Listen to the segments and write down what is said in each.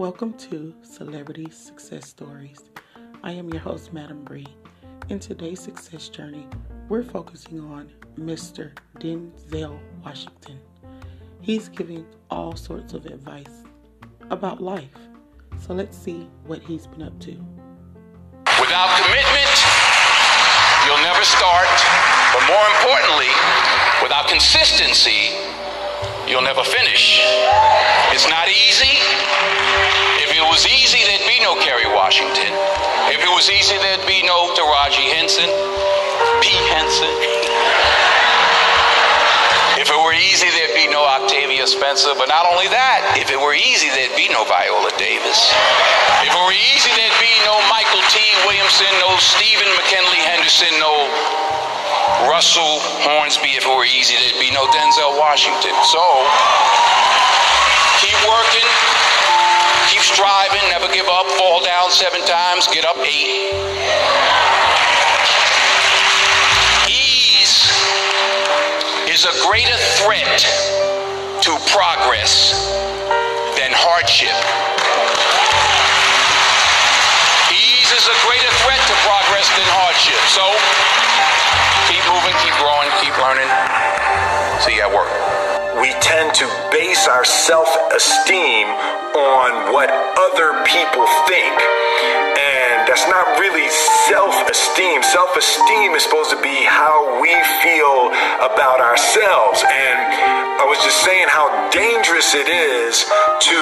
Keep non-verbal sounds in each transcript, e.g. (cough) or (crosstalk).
Welcome to Celebrity Success Stories. I am your host, Madam Bree. In today's success journey, we're focusing on Mr. Denzel Washington. He's giving all sorts of advice about life. So let's see what he's been up to. Without commitment, you'll never start. But more importantly, without consistency, you'll never finish. It's not easy. If it was easy, there'd be no Kerry Washington. If it was easy, there'd be no Taraji Henson, P. Henson. If it were easy, there'd be no Octavia Spencer. But not only that, if it were easy, there'd be no Viola Davis. If it were easy, there'd be no Mykelti Williamson, no Stephen McKinley Henderson, no Russell Hornsby. If it were easy, there'd be no Denzel Washington. So, keep working, keep striving, never give up, fall down seven times, get up eight. Ease is a greater threat to progress than hardship. Is a greater threat to progress than hardship. So, keep moving, keep growing, keep learning. See you at work. we tend to base our self esteem on what other people think. And that's not really self esteem. Self esteem is supposed to be how we feel about ourselves. And I was just saying how dangerous it is to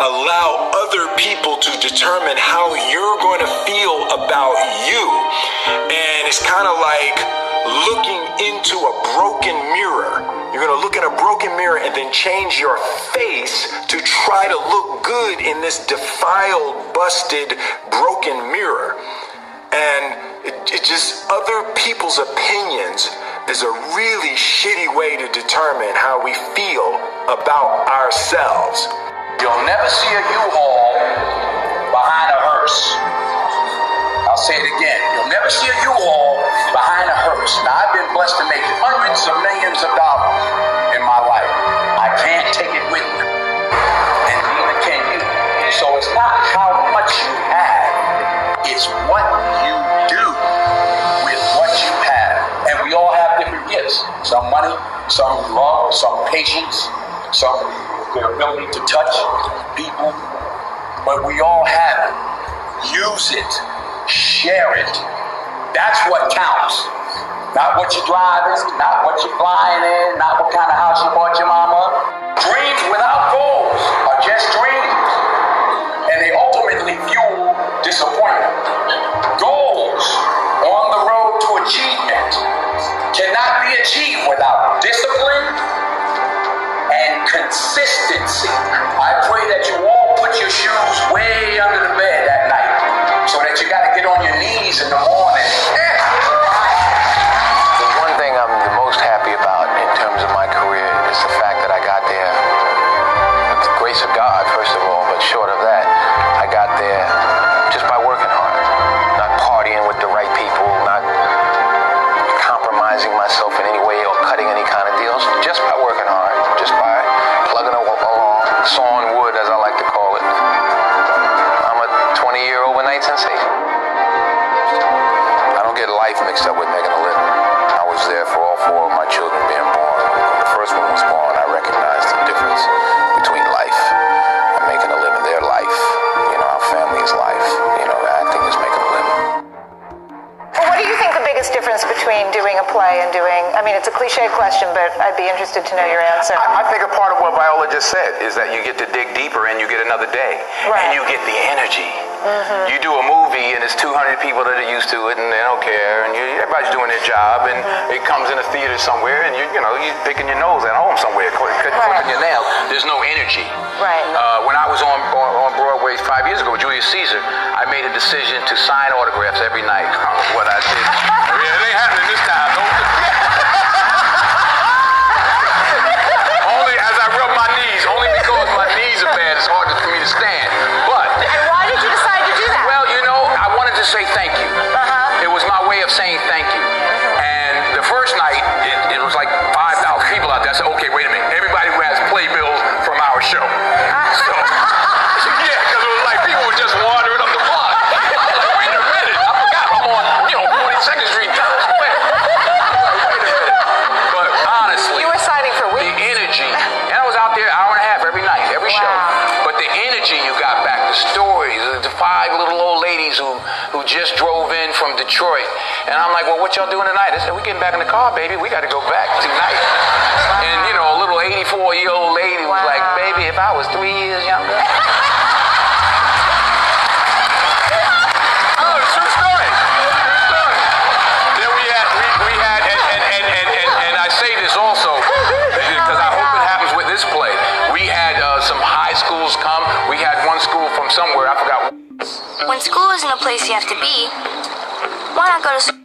allow other people to determine how you're going to feel about you. And it's kind of like looking into a broken mirror. You're going to look in a broken mirror and then change your face to try to look good in this defiled, busted, broken mirror. And it, it just, other people's opinions is a really shitty way to determine how we feel about ourselves. You'll never see a U-Haul behind a hearse. I'll say it again. You'll never see a some love, some patience, some the ability to touch people. But we all have it. Use it. Share it. That's what counts. Not what you're driving, not what you're flying in, not what kind of house you bought your mama. Dreams without goals are just dreams. Cliche question, but I'd be interested to know your answer. I, I think a part of what Viola just said is that you get to dig deeper and you get another day. Right. And you get the energy. You do a movie and it's 200 people that are used to it and they don't care and you, everybody's doing their job and it comes in a theater somewhere and you you know you're picking your nose at home somewhere, cl- Right. your nail. There's no energy. Right. Uh, when I was on, on on Broadway five years ago with Julius Caesar, I made a decision to sign autographs every night. (laughs) what I did. (laughs) yeah, it ain't happening this time. Don't- from Detroit, and I'm like, well, what y'all doing tonight? They said, we getting back in the car, baby. We got to go back tonight. And you know, a little 84 year old lady was like, baby, if I was three years younger. (laughs) Oh, true story. True story. Then we had, we, we had, and, and, and, and, and, and I say this also because I hope it happens with this play. We had uh, some high schools come. We had one school from somewhere. I forgot. When school isn't a place you have to be, go to school?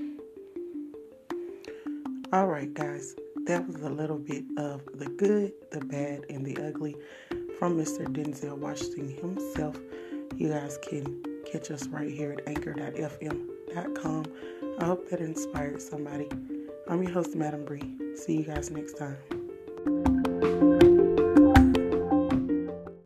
All right, guys, that was a little bit of the good, the bad, and the ugly from Mr. Denzel Washington himself. You guys can catch us right here at anchor.fm.com. I hope that inspired somebody. I'm your host, Madam Bree. See you guys next time.